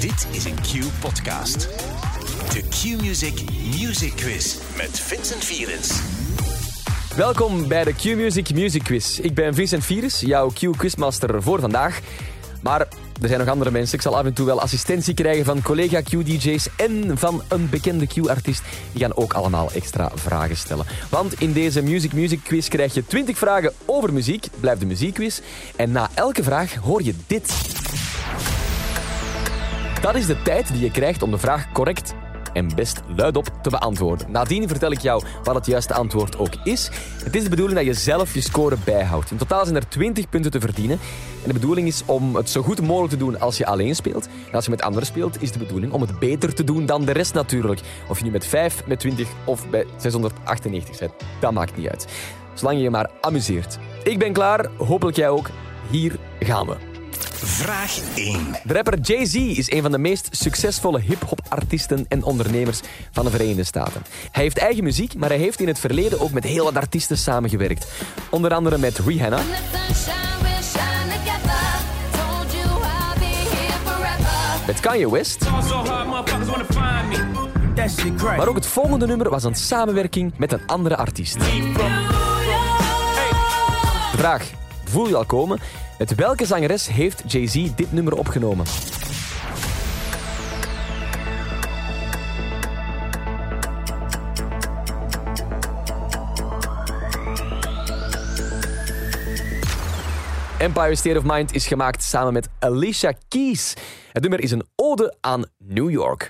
Dit is een Q-podcast. De Q-Music Music Quiz met Vincent Vierens. Welkom bij de Q-Music Music Quiz. Ik ben Vincent Vierens, jouw Q-quizmaster voor vandaag. Maar er zijn nog andere mensen. Ik zal af en toe wel assistentie krijgen van collega Q-DJ's en van een bekende Q-artiest. Die gaan ook allemaal extra vragen stellen. Want in deze Music Music Quiz krijg je 20 vragen over muziek. Blijft de muziekquiz. En na elke vraag hoor je dit. Dat is de tijd die je krijgt om de vraag correct en best luidop te beantwoorden. Nadien vertel ik jou wat het juiste antwoord ook is. Het is de bedoeling dat je zelf je score bijhoudt. In totaal zijn er 20 punten te verdienen. En de bedoeling is om het zo goed mogelijk te doen als je alleen speelt. En als je met anderen speelt, is de bedoeling om het beter te doen dan de rest natuurlijk. Of je nu met 5, met 20 of bij 698 bent, dat maakt niet uit. Zolang je je maar amuseert. Ik ben klaar, hopelijk jij ook. Hier gaan we. Vraag 1. De rapper Jay-Z is een van de meest succesvolle hip-hop-artiesten en ondernemers van de Verenigde Staten. Hij heeft eigen muziek, maar hij heeft in het verleden ook met heel wat artiesten samengewerkt. Onder andere met Rihanna, met Kanye West. Maar ook het volgende nummer was een samenwerking met een andere artiest. De vraag, voel je al komen? Met welke zangeres heeft Jay-Z dit nummer opgenomen? Empire State of Mind is gemaakt samen met Alicia Keys. Het nummer is een ode aan New York.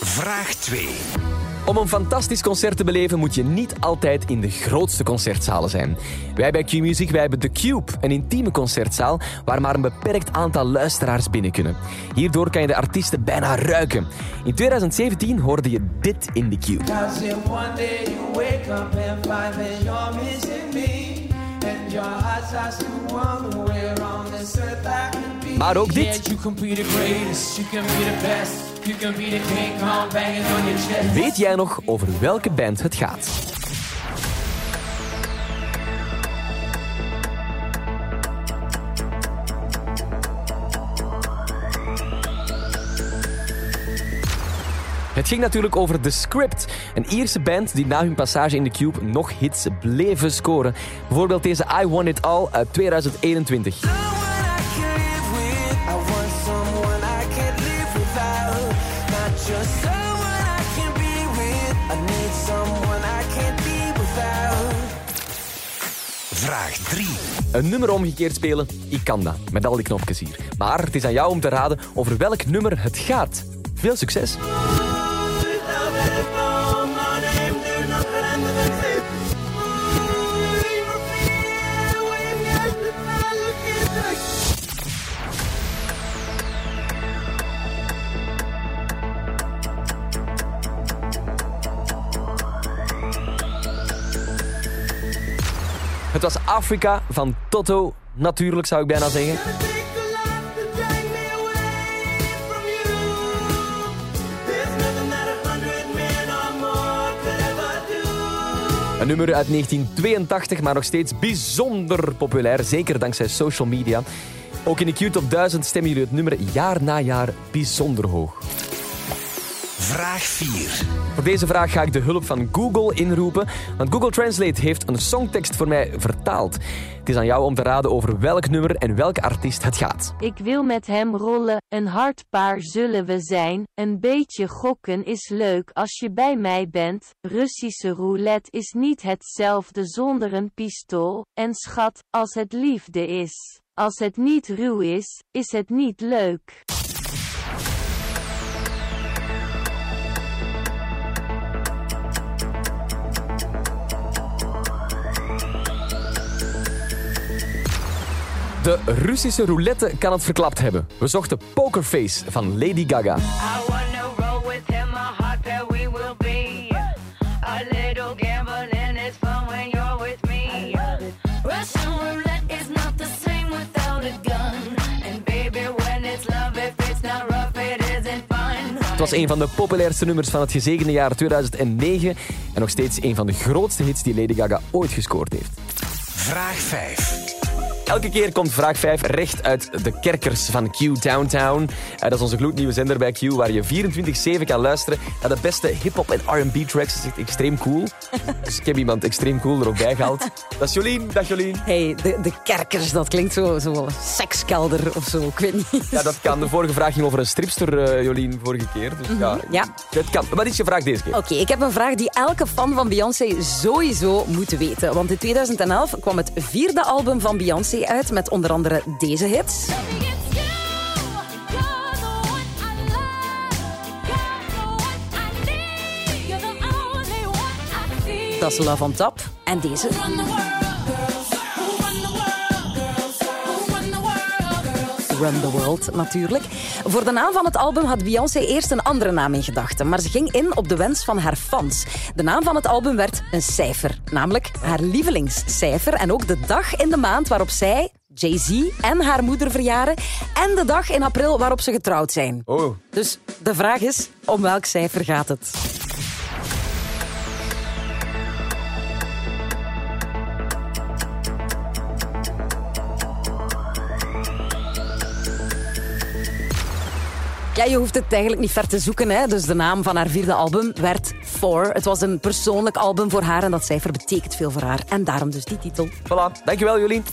Vraag 2. Om een fantastisch concert te beleven moet je niet altijd in de grootste concertzalen zijn. Wij bij Q-Music wij hebben The Cube, een intieme concertzaal waar maar een beperkt aantal luisteraars binnen kunnen. Hierdoor kan je de artiesten bijna ruiken. In 2017 hoorde je dit in The Cube. Maar ook dit. Weet jij nog over welke band het gaat? Het ging natuurlijk over The Script, een Ierse band die na hun passage in de Cube nog hits bleven scoren. Bijvoorbeeld deze I Want It All uit 2021. 3. Een nummer omgekeerd spelen, ik kan dat, met al die knopjes hier. Maar het is aan jou om te raden over welk nummer het gaat. Veel succes! Was Afrika van Toto, natuurlijk zou ik bijna zeggen. Een nummer uit 1982, maar nog steeds bijzonder populair, zeker dankzij social media. Ook in de Q-top 1000 stemmen jullie het nummer jaar na jaar bijzonder hoog. Vraag 4. Voor deze vraag ga ik de hulp van Google inroepen, want Google Translate heeft een songtekst voor mij vertaald. Het is aan jou om te raden over welk nummer en welke artiest het gaat. Ik wil met hem rollen, een hard paar zullen we zijn. Een beetje gokken is leuk als je bij mij bent. Russische roulette is niet hetzelfde zonder een pistool. En schat, als het liefde is. Als het niet ruw is, is het niet leuk. De Russische roulette kan het verklapt hebben. We zochten Pokerface van Lady Gaga. Het was een van de populairste nummers van het gezegende jaar 2009 en nog steeds een van de grootste hits die Lady Gaga ooit gescoord heeft. Vraag 5. Elke keer komt vraag 5 recht uit de kerkers van Q Downtown. Eh, dat is onze gloednieuwe zender bij Q, waar je 24-7 kan luisteren naar de beste hip-hop en RB tracks. Dat is echt extreem cool. Dus ik heb iemand extreem cool er ook bij gehaald. Dat is Jolien. Dag Jolien. Hey, de, de kerkers, dat klinkt zo, zo sekskelder of zo, ik weet niet. Ja, dat kan. De vorige vraag ging over een stripster, eh, Jolien, vorige keer. Dus ja, Ja. dat kan. Wat is je vraag deze keer? Oké, ik heb een vraag die elke fan van Beyoncé sowieso moet weten. Want in 2011 kwam het vierde album van Beyoncé uit met onder andere deze hits. Dat is Love on Top. En deze. Run the World natuurlijk. Voor de naam van het album had Beyoncé eerst een andere naam in gedachten, maar ze ging in op de wens van haar fans. De naam van het album werd een cijfer, namelijk haar lievelingscijfer en ook de dag in de maand waarop zij, Jay-Z en haar moeder verjaren en de dag in april waarop ze getrouwd zijn. Oh, Dus de vraag is, om welk cijfer gaat het? Ja, je hoeft het eigenlijk niet ver te zoeken. Hè? Dus de naam van haar vierde album werd Four. Het was een persoonlijk album voor haar en dat cijfer betekent veel voor haar. En daarom dus die titel. voilà. Dankjewel, Jolien.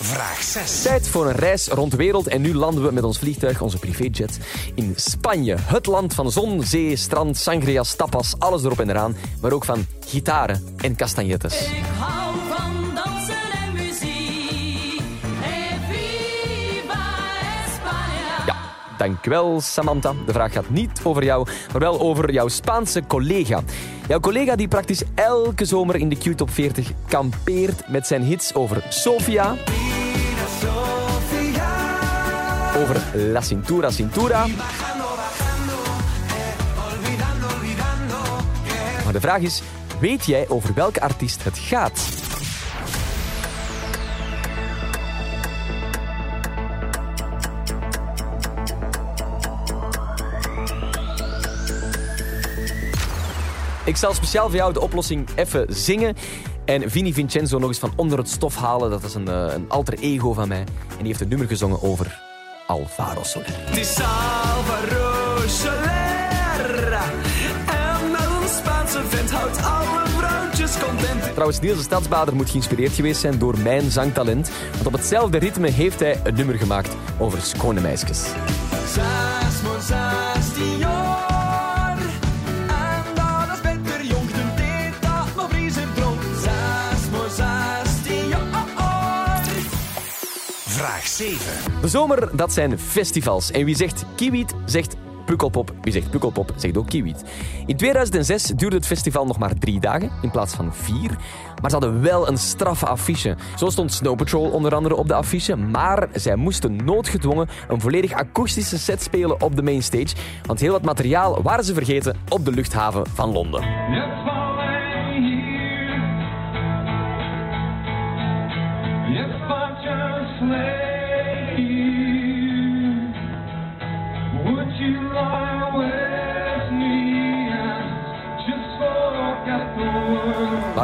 Vraag 6. Tijd voor een reis rond de wereld en nu landen we met ons vliegtuig, onze privéjet, in Spanje. Het land van zon, zee, strand, sangria's, tapas, alles erop en eraan. Maar ook van gitaren en castagnettes. Dankjewel Samantha. De vraag gaat niet over jou, maar wel over jouw Spaanse collega. Jouw collega die praktisch elke zomer in de Q-top 40 kampeert met zijn hits over Sofia, over La Cintura Cintura. Maar de vraag is, weet jij over welke artiest het gaat? Ik zal speciaal voor jou de oplossing even zingen. En Vini Vincenzo nog eens van onder het stof halen. Dat is een, eh, een alter ego van mij. En die heeft een nummer gezongen over Alvaro Soler. Het is Alvaro Soler. En met een Spaanse vent houdt alle vrouwtjes content. Trouwens, Niels de Stadsbader moet geïnspireerd geweest zijn door mijn zangtalent. Want op hetzelfde ritme heeft hij een nummer gemaakt over schone meisjes. Vraag 7. De zomer, dat zijn festivals. En wie zegt kiwiet, zegt pukkelpop. Wie zegt pukkelpop, zegt ook kiwiet. In 2006 duurde het festival nog maar drie dagen, in plaats van vier. Maar ze hadden wel een straffe affiche. Zo stond Snow Patrol onder andere op de affiche. Maar zij moesten noodgedwongen een volledig akoestische set spelen op de mainstage. Want heel wat materiaal waren ze vergeten op de luchthaven van Londen.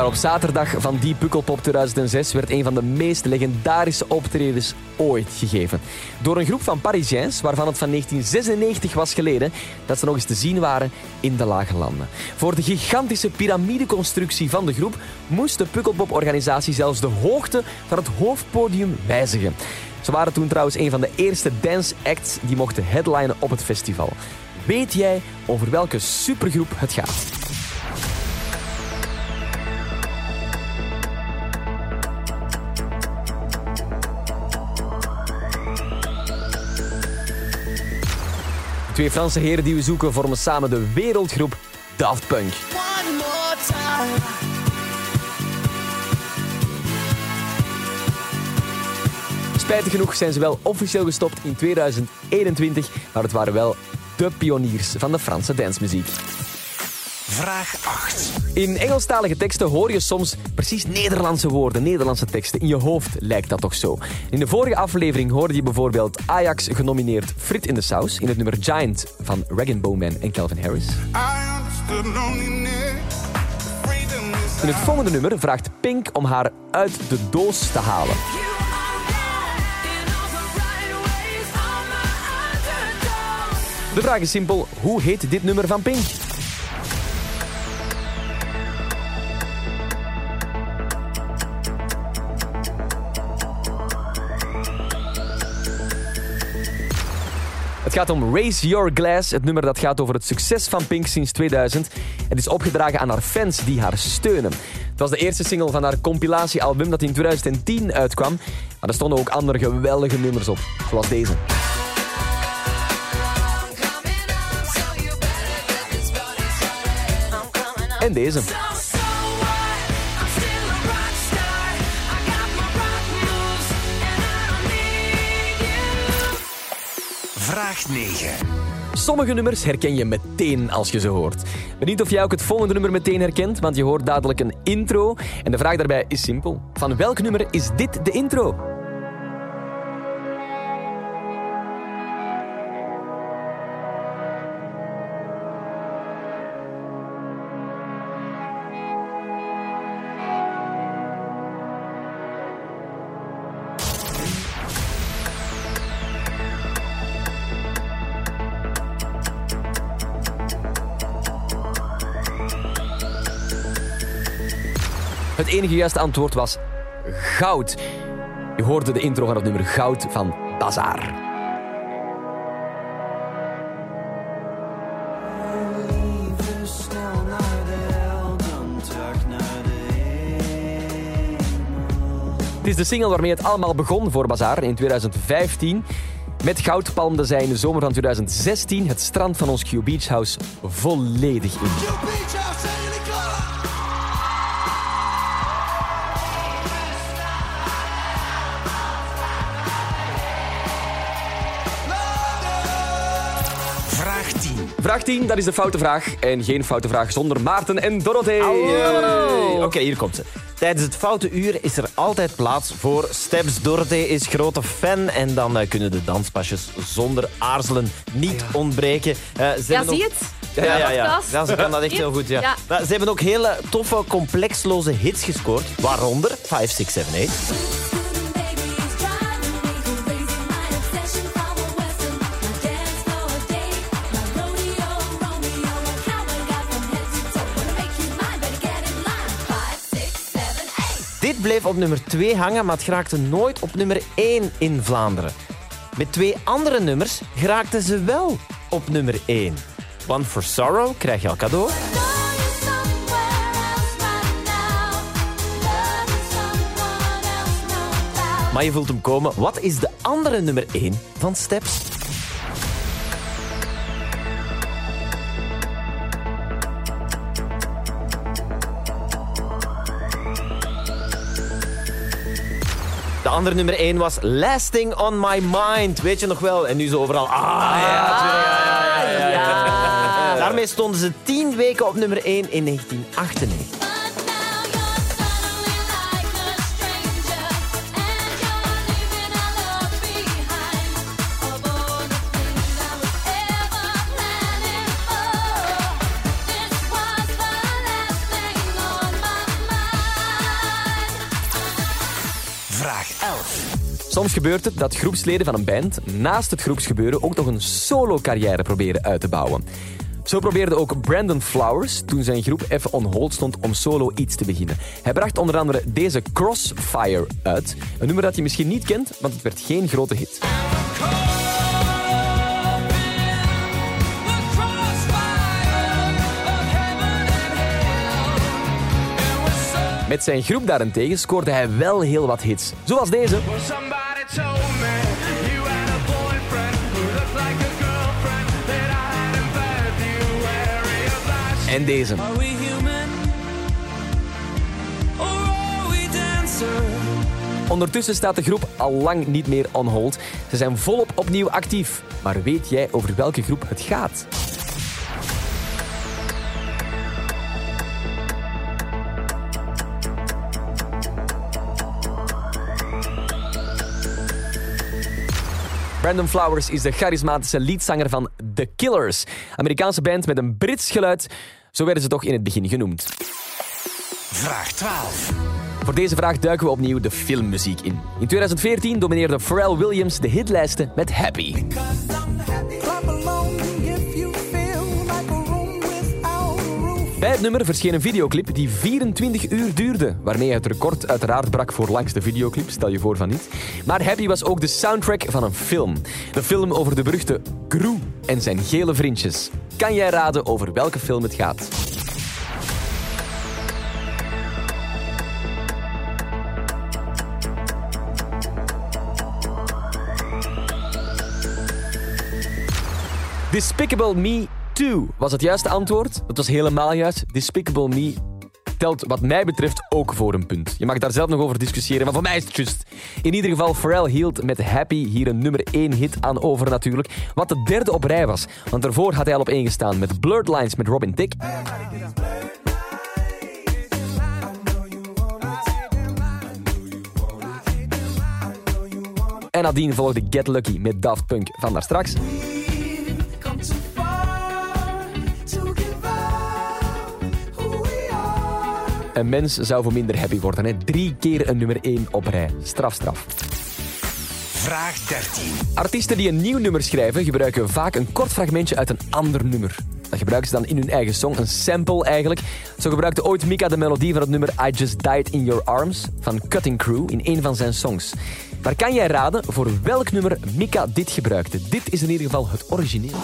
Op zaterdag van die Pukkelpop 2006 werd een van de meest legendarische optredens ooit gegeven. Door een groep van Parisiens, waarvan het van 1996 was geleden dat ze nog eens te zien waren in de Lage Landen. Voor de gigantische piramideconstructie van de groep moest de Pukkelpop-organisatie zelfs de hoogte van het hoofdpodium wijzigen. Ze waren toen trouwens een van de eerste dance acts die mochten headlinen op het festival. Weet jij over welke supergroep het gaat? Twee Franse heren die we zoeken vormen samen de wereldgroep Daft Punk. One more time. Spijtig genoeg zijn ze wel officieel gestopt in 2021, maar het waren wel de pioniers van de Franse dancemuziek. Vraag 8. In Engelstalige teksten hoor je soms precies Nederlandse woorden, Nederlandse teksten. In je hoofd lijkt dat toch zo. In de vorige aflevering hoorde je bijvoorbeeld Ajax genomineerd Frit in de Saus in het nummer Giant van Rag Bowman en Calvin Harris. In het volgende nummer vraagt Pink om haar uit de doos te halen. De vraag is simpel, hoe heet dit nummer van Pink? Het gaat om Raise Your Glass, het nummer dat gaat over het succes van Pink sinds 2000. Het is opgedragen aan haar fans die haar steunen. Het was de eerste single van haar compilatiealbum dat in 2010 uitkwam. Maar er stonden ook andere geweldige nummers op, zoals deze. En deze. Vraag 9. Sommige nummers herken je meteen als je ze hoort. Benieuwd of jij ook het volgende nummer meteen herkent, want je hoort dadelijk een intro. En de vraag daarbij is simpel. Van welk nummer is dit de intro? Enige juiste antwoord was goud. Je hoorde de intro van het nummer Goud van Bazaar. Het is de single waarmee het allemaal begon voor Bazaar in 2015. Met goud palmde zij in de zomer van 2016 het strand van ons Q Beach House volledig in. Vraag 10. Vraag 10, dat is de foute vraag. En geen foute vraag zonder Maarten en Dorothee. Oké, hier komt ze. Tijdens het foute uur is er altijd plaats voor Steps. Dorothee is grote fan en dan eh, kunnen de danspasjes zonder aarzelen niet ontbreken. Eh, ze Ja, zie ook- het? Ja, ja, ja, ja. Ze kan dat echt heel goed. Ja. Maar ze hebben ook hele toffe, complexloze hits gescoord. Waaronder 5, bleef op nummer 2 hangen, maar het geraakte nooit op nummer 1 in Vlaanderen. Met twee andere nummers geraakten ze wel op nummer 1. One for Sorrow krijg je al cadeau. Maar je voelt hem komen. Wat is de andere nummer 1 van Steps? De andere nummer 1 was Lasting on My Mind. Weet je nog wel? En nu zo overal. Ah, ja, ja, ja, ja, ja. Daarmee stonden ze 10 weken op nummer 1 in 1998. Soms gebeurt het dat groepsleden van een band naast het groepsgebeuren ook nog een solo-carrière proberen uit te bouwen. Zo probeerde ook Brandon Flowers toen zijn groep even on hold stond om solo iets te beginnen. Hij bracht onder andere deze Crossfire uit. Een nummer dat je misschien niet kent, want het werd geen grote hit. Met zijn groep daarentegen scoorde hij wel heel wat hits. Zoals deze. En deze. Ondertussen staat de groep al lang niet meer on hold. Ze zijn volop opnieuw actief. Maar weet jij over welke groep het gaat? Brandon Flowers is de charismatische leadzanger van The Killers. Amerikaanse band met een Brits geluid. Zo werden ze toch in het begin genoemd. Vraag 12. Voor deze vraag duiken we opnieuw de filmmuziek in. In 2014 domineerde Pharrell Williams de hitlijsten met Happy. Bij het nummer verscheen een videoclip die 24 uur duurde, waarmee het record uiteraard brak voor langste videoclip, stel je voor van niet. Maar Happy was ook de soundtrack van een film. De film over de beruchte Gru en zijn gele vriendjes. Kan jij raden over welke film het gaat? Despicable Me 2 was het juiste antwoord. Dat was helemaal juist. Despicable Me telt wat mij betreft ook voor een punt. Je mag daar zelf nog over discussiëren, maar voor mij is het juist. In ieder geval, Pharrell hield met Happy hier een nummer 1 hit aan over natuurlijk. Wat de derde op rij was. Want daarvoor had hij al op één gestaan met Blurred Lines met Robin Thicke. En nadien volgde Get Lucky met Daft Punk van daar straks. Een mens zou voor minder happy worden. Hè? Drie keer een nummer 1 op rij. Straf, straf. Vraag 13. Artiesten die een nieuw nummer schrijven gebruiken vaak een kort fragmentje uit een ander nummer. Dat gebruiken ze dan in hun eigen song, een sample eigenlijk. Zo gebruikte ooit Mika de melodie van het nummer I Just Died in Your Arms van Cutting Crew in een van zijn songs. Maar kan jij raden voor welk nummer Mika dit gebruikte? Dit is in ieder geval het origineel.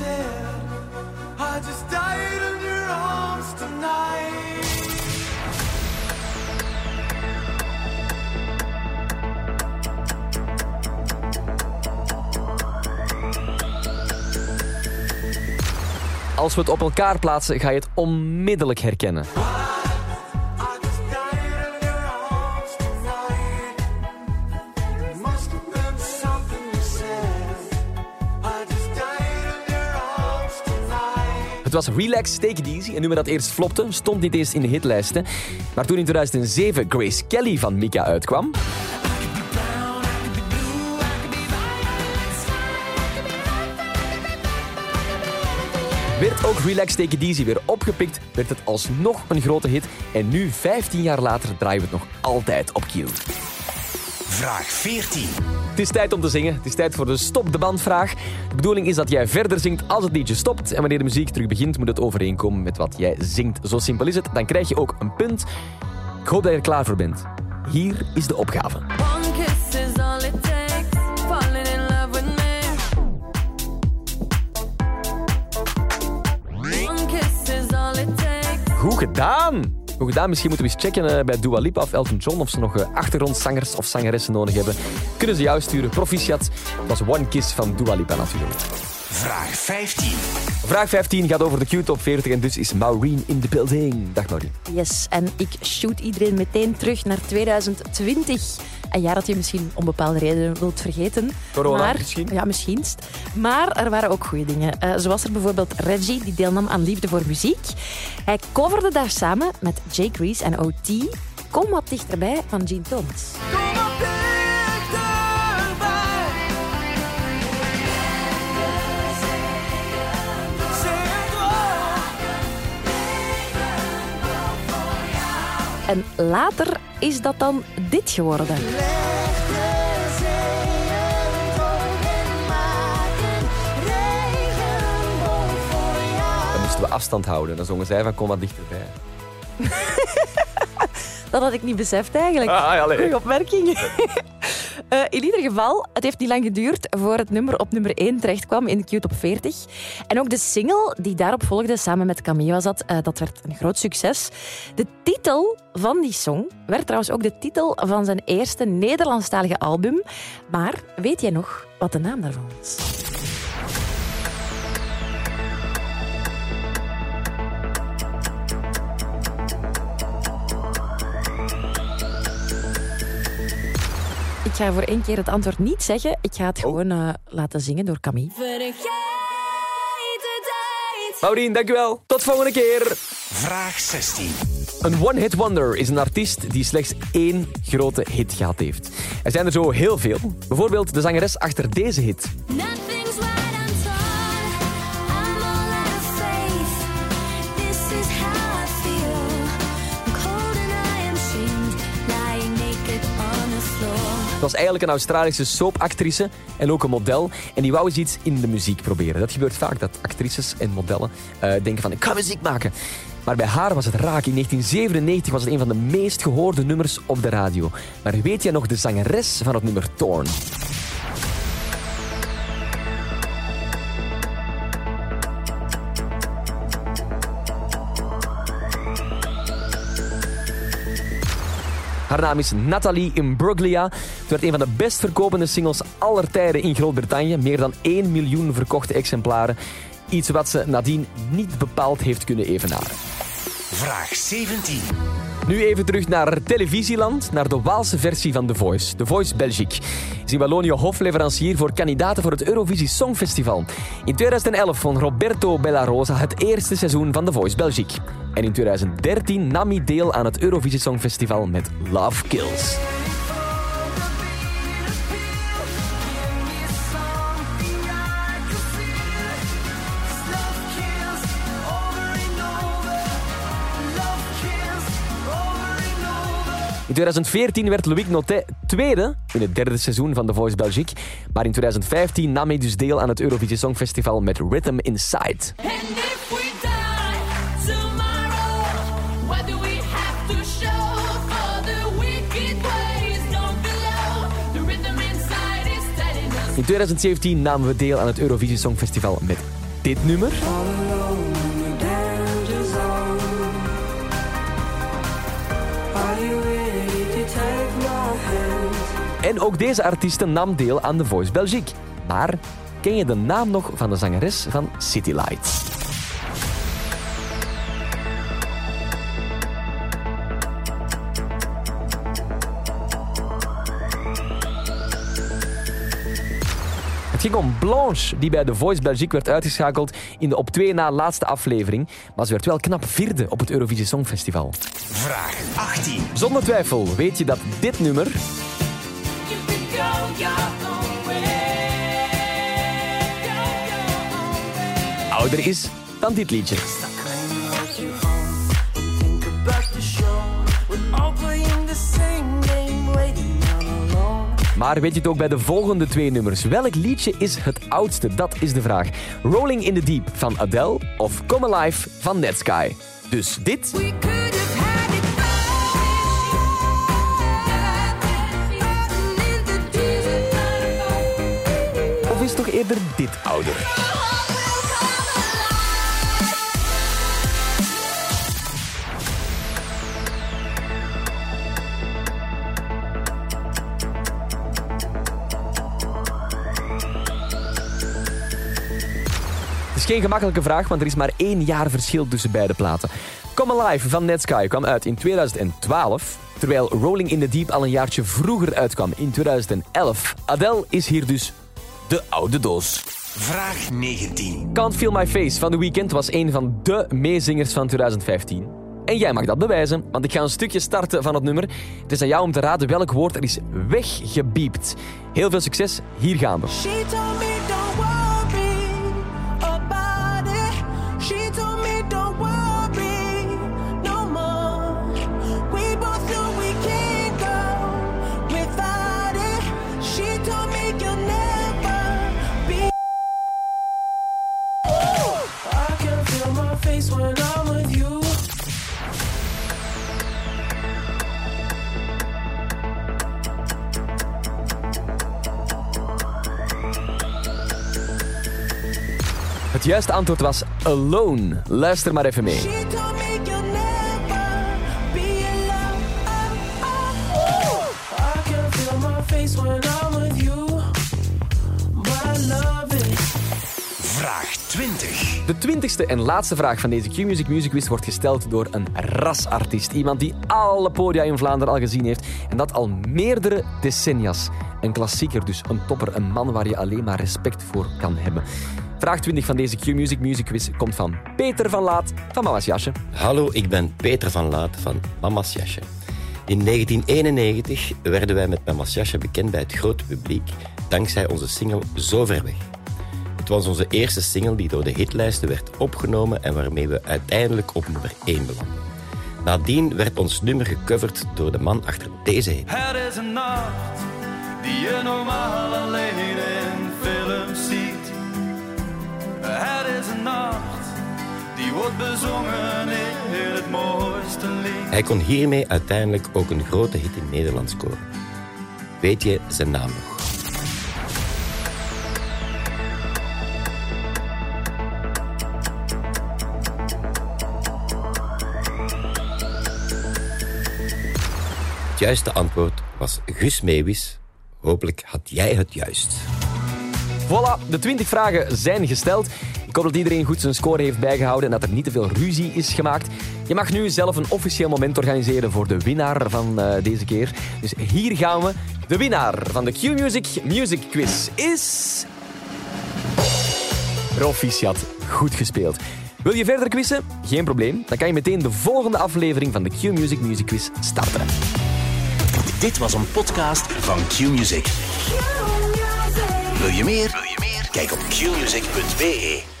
I just died tonight. Als we het op elkaar plaatsen, ga je het onmiddellijk herkennen. Het was Relax, Take It Easy, een nummer dat eerst flopte, stond niet eens in de hitlijsten. Maar toen in 2007 Grace Kelly van Mika uitkwam... werd ook Relax Take It Easy weer opgepikt, werd het alsnog een grote hit en nu, 15 jaar later, draaien we het nog altijd op Q. Vraag 14. Het is tijd om te zingen. Het is tijd voor de stop de bandvraag. De bedoeling is dat jij verder zingt als het liedje stopt. En wanneer de muziek terug begint, moet het overeenkomen met wat jij zingt. Zo simpel is het. Dan krijg je ook een punt. Ik hoop dat je er klaar voor bent. Hier is de opgave. One kiss is all it takes. Falling in love with me. One kiss is all it takes. Goed gedaan! Goed gedaan. Misschien moeten we eens checken eh, bij Dua Lipa of Elton John of ze nog eh, achtergrondzangers of zangeressen nodig hebben. Kunnen ze jou sturen. Proficiat. Dat was One Kiss van Dua Lipa natuurlijk. Vraag 15. Vraag 15 gaat over de Q-top 40 en dus is Maureen in the building. Dag Maureen. Yes, en ik shoot iedereen meteen terug naar 2020. Een jaar dat je misschien om bepaalde redenen wilt vergeten. Corona, maar, misschien? Ja, misschien. Maar er waren ook goede dingen. Eh, zo was er bijvoorbeeld Reggie, die deelnam aan Liefde voor Muziek. Hij coverde daar samen met Jay Grease en O.T. Kom wat dichterbij van Gene Thomas. Kom op En later is dat dan dit geworden. Dan moesten we afstand houden. Dan zongen zij van kom wat dichterbij. Dat had ik niet beseft eigenlijk. Ah. Goeie opmerking. Eh, in ieder geval, het heeft niet lang geduurd voor het nummer op nummer 1 terechtkwam in de Q-top 40. En ook de single die daarop volgde samen met Camilla zat, eh, dat werd een groot succes. De titel van die song werd trouwens ook de titel van zijn eerste Nederlandstalige album. Maar weet jij nog wat de naam daarvan was? Ik ga voor één keer het antwoord niet zeggen. Ik ga het gewoon eh, laten zingen door Camille. Vergeet de tijd. Maureen, dankjewel. Tot volgende keer. Vraag 16. Een one-hit wonder is een artiest die slechts één grote hit gehad heeft. Er zijn er zo heel veel. Bijvoorbeeld de zangeres achter deze hit. Was eigenlijk een Australische soapactrice en ook een model. En die wou eens iets in de muziek proberen. Dat gebeurt vaak, dat actrices en modellen eh, denken van ik ga muziek maken. Maar bij haar was het raak. In 1997 was het een van de meest gehoorde nummers op de radio. Maar weet jij nog de zangeres van het nummer Torn? Haar naam is Nathalie Imbruglia. Het werd een van de best verkopende singles aller tijden in Groot-Brittannië. Meer dan 1 miljoen verkochte exemplaren. Iets wat ze nadien niet bepaald heeft kunnen evenaren. Vraag 17. Nu even terug naar televisieland, naar de Waalse versie van The Voice. The Voice Belgique is Wallonië hofleverancier voor kandidaten voor het Eurovisie Songfestival. In 2011 won Roberto Bellarosa het eerste seizoen van The Voice Belgique. En in 2013 nam hij deel aan het Eurovisie Songfestival met Love Kills. In 2014 werd Loïc Notet tweede in het derde seizoen van The Voice Belgique. Maar in 2015 nam hij dus deel aan het Eurovisie Songfestival met Rhythm Inside. In 2017 namen we deel aan het Eurovisie Songfestival met dit nummer. En ook deze artieste nam deel aan The Voice Belgique. Maar ken je de naam nog van de zangeres van City Lights? Het ging om Blanche, die bij The Voice Belgique werd uitgeschakeld in de op twee na laatste aflevering. Maar ze werd wel knap vierde op het Eurovisie Songfestival. Vraag 18. Zonder twijfel weet je dat dit nummer ouder is dan dit liedje. Maar weet je het ook bij de volgende twee nummers? Welk liedje is het oudste? Dat is de vraag. Rolling in the Deep van Adele of Come Alive van Netsky. Dus dit of is toch eerder dit ouder? Geen gemakkelijke vraag, want er is maar één jaar verschil tussen beide platen. Come Alive van Netsky kwam uit in 2012, terwijl Rolling in the Deep al een jaartje vroeger uitkwam in 2011. Adele is hier dus de oude doos. Vraag 19. Can't Feel My Face van The Weeknd was een van de meezingers van 2015. En jij mag dat bewijzen, want ik ga een stukje starten van het nummer. Het is aan jou om te raden welk woord er is weggebiept. Heel veel succes, hier gaan we. Het juiste antwoord was Alone. Luister maar even mee. She told me you'll never be alone. I can feel my face when I'm with you. But I love it. Vraag 20. De twintigste en laatste vraag van deze Q-Music Music Quiz wordt gesteld door een rasartiest. Iemand die alle podia in Vlaanderen al gezien heeft. En dat al meerdere decennia's. Een klassieker dus, een topper, een man waar je alleen maar respect voor kan hebben. Vraag 20 van deze Q-Music Music Quiz komt van Peter van Laat van Mama's Jasje. Hallo, ik ben Peter van Laat van Mama's Jasje. In 1991 werden wij met Mama's Jasje bekend bij het grote publiek dankzij onze single Zo Ver Weg. Het was onze eerste single die door de hitlijsten werd opgenomen en waarmee we uiteindelijk op nummer 1 belanden. Nadien werd ons nummer gecoverd door de man achter deze hit. Het is een nacht die je normaal alleen in films ziet. Het is een nacht die wordt bezongen in het mooiste lied. Hij kon hiermee uiteindelijk ook een grote hit in Nederland scoren. Weet je zijn naam nog? Het juiste antwoord was Gus Meeuwis. Hopelijk had jij het juist. Voilà, de 20 vragen zijn gesteld. Ik hoop dat iedereen goed zijn score heeft bijgehouden en dat er niet te veel ruzie is gemaakt. Je mag nu zelf een officieel moment organiseren voor de winnaar van eh, deze keer. Dus hier gaan we. De winnaar van de Q-Music Music Quiz is... Proficiat. Goed gespeeld. Wil je verder quizzen? Geen probleem. Dan kan je meteen de volgende aflevering van de Q-Music Music Quiz starten. Dit was een podcast van Q-Music. Wil je meer? Wil je meer? Kijk op qmusic.be.